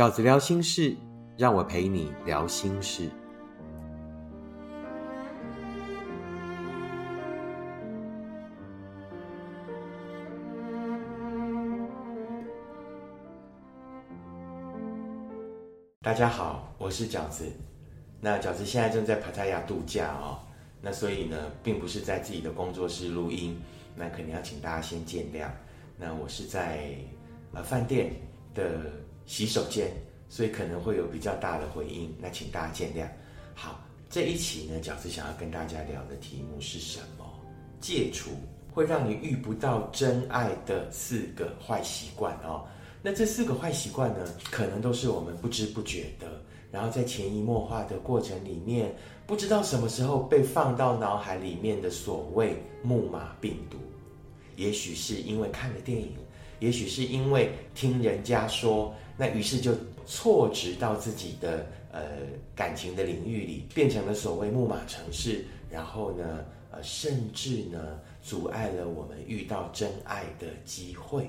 饺子聊心事，让我陪你聊心事。大家好，我是饺子。那饺子现在正在帕塔亚度假哦，那所以呢，并不是在自己的工作室录音，那肯定要请大家先见谅。那我是在呃饭店的洗手间，所以可能会有比较大的回音，那请大家见谅。好，这一期呢，饺子想要跟大家聊的题目是什么？戒除会让你遇不到真爱的四个坏习惯哦。那这四个坏习惯呢，可能都是我们不知不觉的，然后在潜移默化的过程里面，不知道什么时候被放到脑海里面的所谓木马病毒。也许是因为看了电影，也许是因为听人家说，那于是就错植到自己的呃感情的领域里，变成了所谓木马城市，然后呢，呃，甚至呢，阻碍了我们遇到真爱的机会。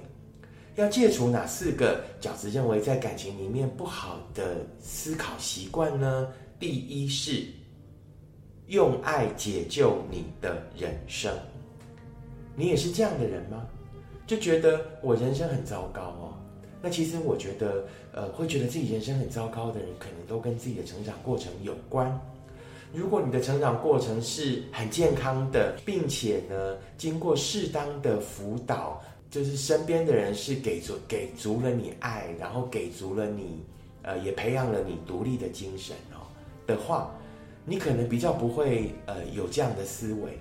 要戒除哪四个饺子认为在感情里面不好的思考习惯呢？第一是用爱解救你的人生。你也是这样的人吗？就觉得我人生很糟糕哦。那其实我觉得，呃，会觉得自己人生很糟糕的人，可能都跟自己的成长过程有关。如果你的成长过程是很健康的，并且呢，经过适当的辅导。就是身边的人是给足给足了你爱，然后给足了你，呃，也培养了你独立的精神哦的话，你可能比较不会呃有这样的思维。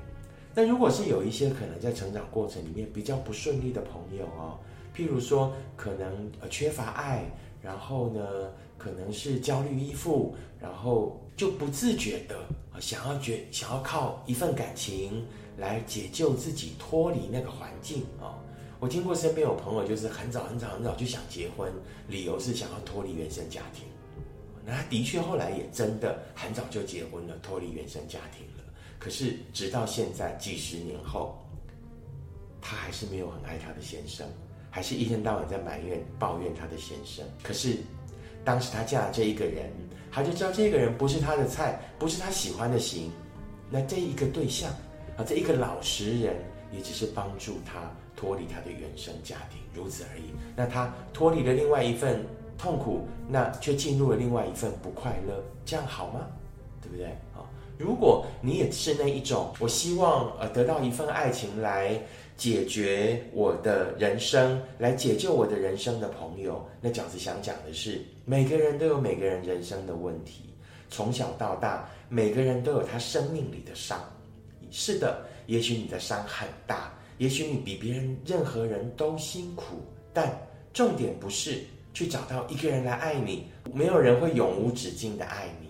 那如果是有一些可能在成长过程里面比较不顺利的朋友哦，譬如说可能呃缺乏爱，然后呢可能是焦虑依附，然后就不自觉的想要觉想要靠一份感情来解救自己，脱离那个环境啊。我听过身边有朋友，就是很早很早很早就想结婚，理由是想要脱离原生家庭。那他的确后来也真的很早就结婚了，脱离原生家庭了。可是直到现在几十年后，他还是没有很爱他的先生，还是一天到晚在埋怨抱怨他的先生。可是当时他嫁了这一个人，他就知道这个人不是他的菜，不是他喜欢的型。那这一个对象啊，这一个老实人，也只是帮助他。脱离他的原生家庭，如此而已。那他脱离了另外一份痛苦，那却进入了另外一份不快乐，这样好吗？对不对？如果你也是那一种，我希望呃得到一份爱情来解决我的人生，来解救我的人生的朋友，那饺子想讲的是，每个人都有每个人人生的问题，从小到大，每个人都有他生命里的伤。是的，也许你的伤很大。也许你比别人任何人都辛苦，但重点不是去找到一个人来爱你，没有人会永无止境的爱你。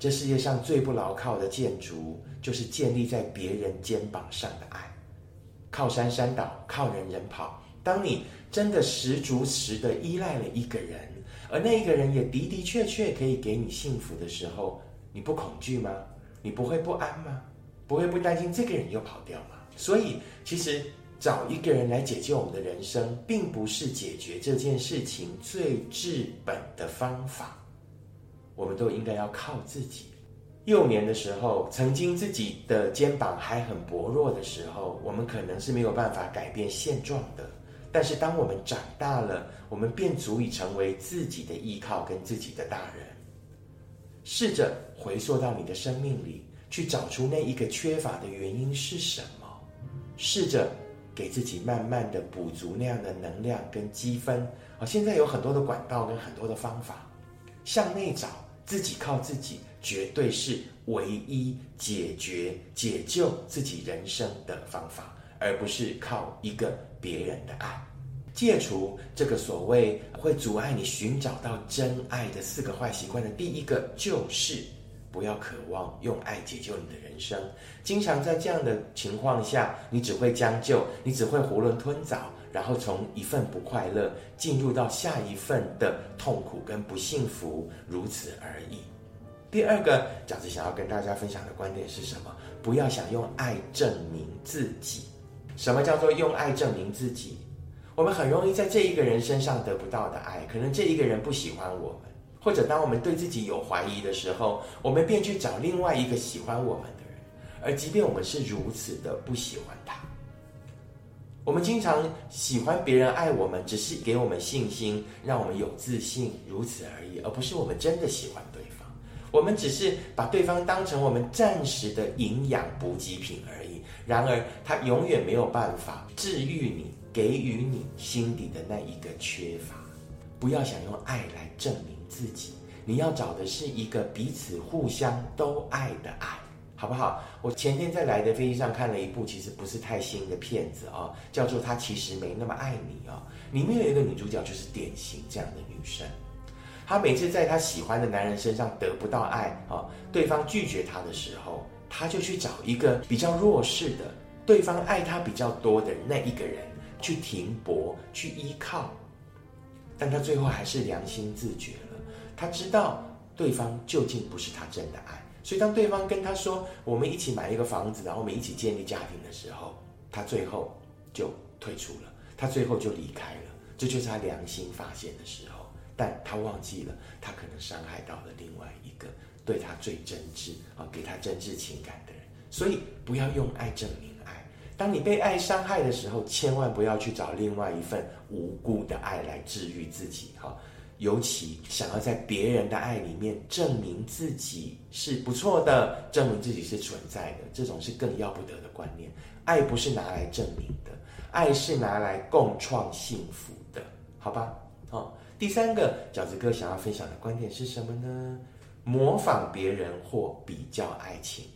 这世界上最不牢靠的建筑，就是建立在别人肩膀上的爱。靠山山倒，靠人人跑。当你真的十足十的依赖了一个人，而那一个人也的的确确可以给你幸福的时候，你不恐惧吗？你不会不安吗？不会不担心这个人又跑掉吗？所以，其实找一个人来解救我们的人生，并不是解决这件事情最治本的方法。我们都应该要靠自己。幼年的时候，曾经自己的肩膀还很薄弱的时候，我们可能是没有办法改变现状的。但是，当我们长大了，我们便足以成为自己的依靠跟自己的大人。试着回溯到你的生命里，去找出那一个缺乏的原因是什么。试着给自己慢慢的补足那样的能量跟积分啊！现在有很多的管道跟很多的方法，向内找，自己靠自己，绝对是唯一解决解救自己人生的方法，而不是靠一个别人的爱。戒除这个所谓会阻碍你寻找到真爱的四个坏习惯的第一个就是。不要渴望用爱解救你的人生。经常在这样的情况下，你只会将就，你只会囫囵吞枣，然后从一份不快乐进入到下一份的痛苦跟不幸福，如此而已。第二个饺子想要跟大家分享的观点是什么？不要想用爱证明自己。什么叫做用爱证明自己？我们很容易在这一个人身上得不到的爱，可能这一个人不喜欢我们，或者当我们对自己有怀疑的时候，我们便去找另外一个喜欢我们的人，而即便我们是如此的不喜欢他，我们经常喜欢别人爱我们，只是给我们信心，让我们有自信，如此而已，而不是我们真的喜欢对方。我们只是把对方当成我们暂时的营养补给品而已。然而，他永远没有办法治愈你，给予你心底的那一个缺乏。不要想用爱来证明自己，你要找的是一个彼此互相都爱的爱。好不好？我前天在来的飞机上看了一部其实不是太新的片子啊，叫做《他其实没那么爱你》啊。里面有一个女主角就是典型这样的女生，她每次在她喜欢的男人身上得不到爱啊，对方拒绝她的时候，她就去找一个比较弱势的、对方爱她比较多的那一个人去停泊、去依靠，但她最后还是良心自觉了，他知道对方究竟不是他真的爱。所以，当对方跟他说“我们一起买一个房子，然后我们一起建立家庭”的时候，他最后就退出了，他最后就离开了。这就是他良心发现的时候，但他忘记了，他可能伤害到了另外一个对他最真挚啊，给他真挚情感的人。所以，不要用爱证明爱。当你被爱伤害的时候，千万不要去找另外一份无辜的爱来治愈自己。哈。尤其想要在别人的爱里面证明自己是不错的，证明自己是存在的，这种是更要不得的观念。爱不是拿来证明的，爱是拿来共创幸福的，好吧？好，第三个饺子哥想要分享的观点是什么呢？模仿别人或比较爱情，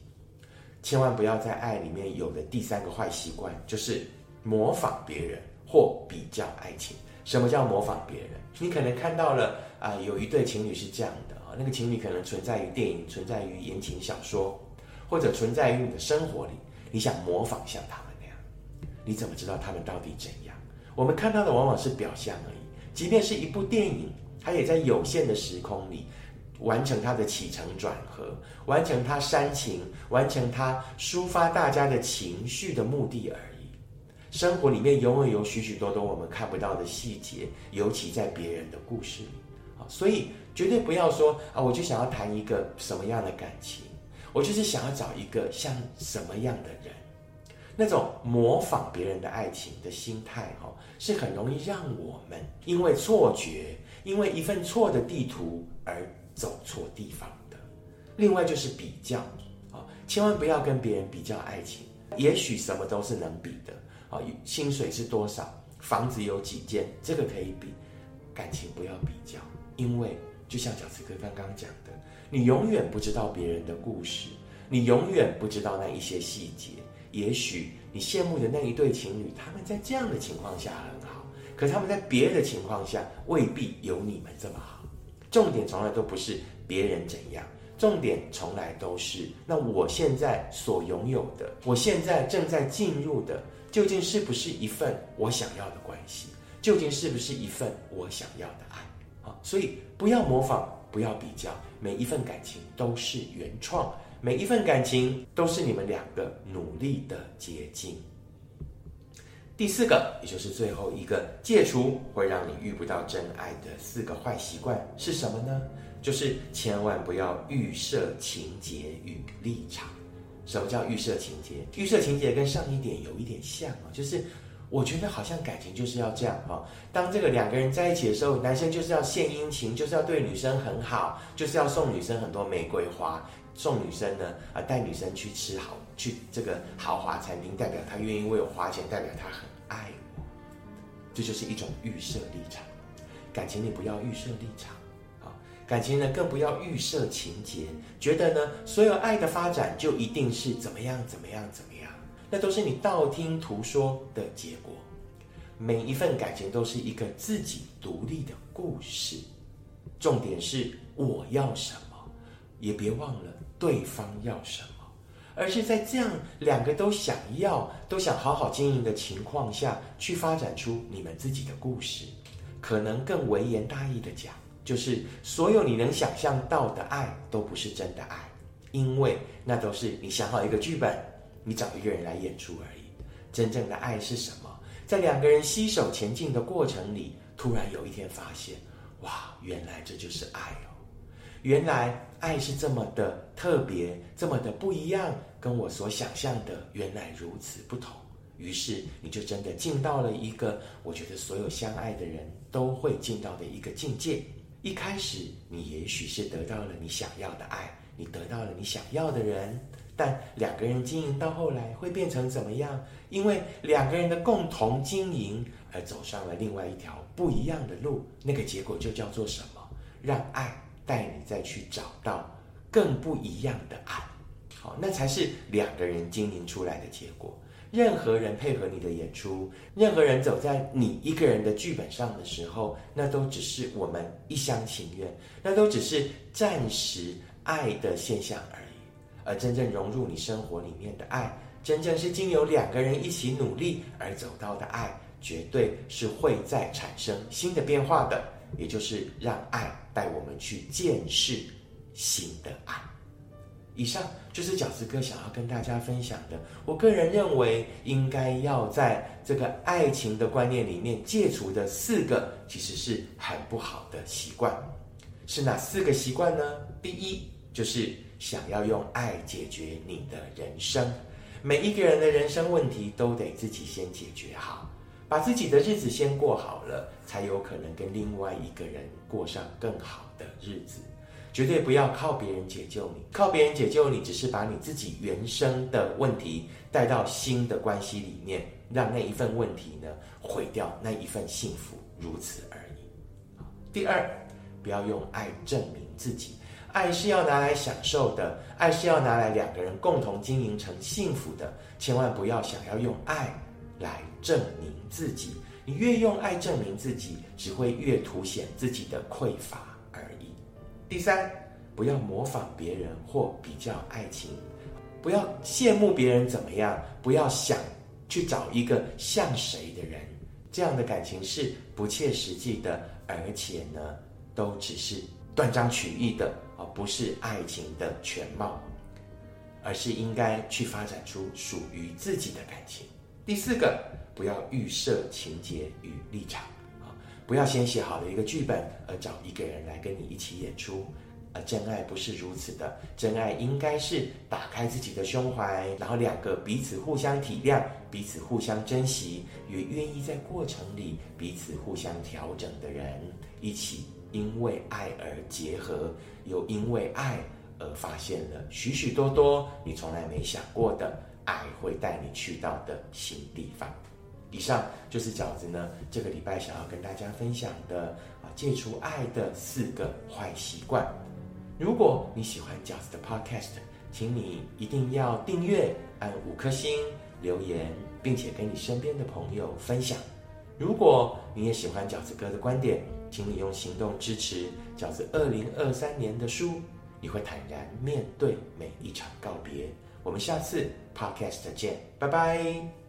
千万不要在爱里面有的第三个坏习惯，就是模仿别人或比较爱情。什么叫模仿别人？你可能看到了啊，有一对情侣是这样的啊，那个情侣可能存在于电影，存在于言情小说，或者存在于你的生活里。你想模仿像他们那样，你怎么知道他们到底怎样？我们看到的往往是表象而已。即便是一部电影，它也在有限的时空里完成它的起承转合，完成它煽情，完成它抒发大家的情绪的目的而已。生活里面永远有许许多多我们看不到的细节，尤其在别人的故事里，啊，所以绝对不要说啊，我就想要谈一个什么样的感情，我就是想要找一个像什么样的人，那种模仿别人的爱情的心态，哈，是很容易让我们因为错觉，因为一份错的地图而走错地方的。另外就是比较，啊，千万不要跟别人比较爱情，也许什么都是能比的。薪水是多少？房子有几间？这个可以比，感情不要比较，因为就像饺子哥刚刚讲的，你永远不知道别人的故事，你永远不知道那一些细节。也许你羡慕的那一对情侣，他们在这样的情况下很好，可他们在别的情况下未必有你们这么好。重点从来都不是别人怎样，重点从来都是那我现在所拥有的，我现在正在进入的。究竟是不是一份我想要的关系？究竟是不是一份我想要的爱？啊，所以不要模仿，不要比较，每一份感情都是原创，每一份感情都是你们两个努力的结晶。第四个，也就是最后一个，戒除会让你遇不到真爱的四个坏习惯是什么呢？就是千万不要预设情节与立场。什么叫预设情节？预设情节跟上一点有一点像啊，就是我觉得好像感情就是要这样哈。当这个两个人在一起的时候，男生就是要献殷勤，就是要对女生很好，就是要送女生很多玫瑰花，送女生呢啊带女生去吃好去这个豪华餐厅，代表他愿意为我花钱，代表他很爱我。这就是一种预设立场。感情你不要预设立场。感情呢，更不要预设情节，觉得呢，所有爱的发展就一定是怎么样怎么样怎么样，那都是你道听途说的结果。每一份感情都是一个自己独立的故事，重点是我要什么，也别忘了对方要什么，而是在这样两个都想要、都想好好经营的情况下去发展出你们自己的故事。可能更微言大义的讲。就是所有你能想象到的爱都不是真的爱，因为那都是你想好一个剧本，你找一个人来演出而已。真正的爱是什么？在两个人携手前进的过程里，突然有一天发现，哇，原来这就是爱哦！原来爱是这么的特别，这么的不一样，跟我所想象的原来如此不同。于是你就真的进到了一个我觉得所有相爱的人都会进到的一个境界。一开始你也许是得到了你想要的爱，你得到了你想要的人，但两个人经营到后来会变成怎么样？因为两个人的共同经营而走上了另外一条不一样的路，那个结果就叫做什么？让爱带你再去找到更不一样的爱。好，那才是两个人经营出来的结果。任何人配合你的演出，任何人走在你一个人的剧本上的时候，那都只是我们一厢情愿，那都只是暂时爱的现象而已。而真正融入你生活里面的爱，真正是经由两个人一起努力而走到的爱，绝对是会再产生新的变化的。也就是让爱带我们去见识新的爱。以上就是饺子哥想要跟大家分享的。我个人认为，应该要在这个爱情的观念里面戒除的四个，其实是很不好的习惯。是哪四个习惯呢？第一，就是想要用爱解决你的人生。每一个人的人生问题都得自己先解决好，把自己的日子先过好了，才有可能跟另外一个人过上更好的日子。绝对不要靠别人解救你，靠别人解救你，只是把你自己原生的问题带到新的关系里面，让那一份问题呢毁掉那一份幸福，如此而已。第二，不要用爱证明自己，爱是要拿来享受的，爱是要拿来两个人共同经营成幸福的，千万不要想要用爱来证明自己。你越用爱证明自己，只会越凸显自己的匮乏而已。第三，不要模仿别人或比较爱情，不要羡慕别人怎么样，不要想去找一个像谁的人，这样的感情是不切实际的，而且呢，都只是断章取义的，而不是爱情的全貌，而是应该去发展出属于自己的感情。第四个，不要预设情节与立场。不要先写好了一个剧本，而找一个人来跟你一起演出。而真爱不是如此的，真爱应该是打开自己的胸怀，然后两个彼此互相体谅、彼此互相珍惜，也愿意在过程里彼此互相调整的人，一起因为爱而结合，又因为爱而发现了许许多多你从来没想过的爱会带你去到的新地方。以上就是饺子呢，这个礼拜想要跟大家分享的啊，戒除爱的四个坏习惯。如果你喜欢饺子的 Podcast，请你一定要订阅、按五颗星、留言，并且跟你身边的朋友分享。如果你也喜欢饺子哥的观点，请你用行动支持饺子二零二三年的书。你会坦然面对每一场告别。我们下次 Podcast 见，拜拜。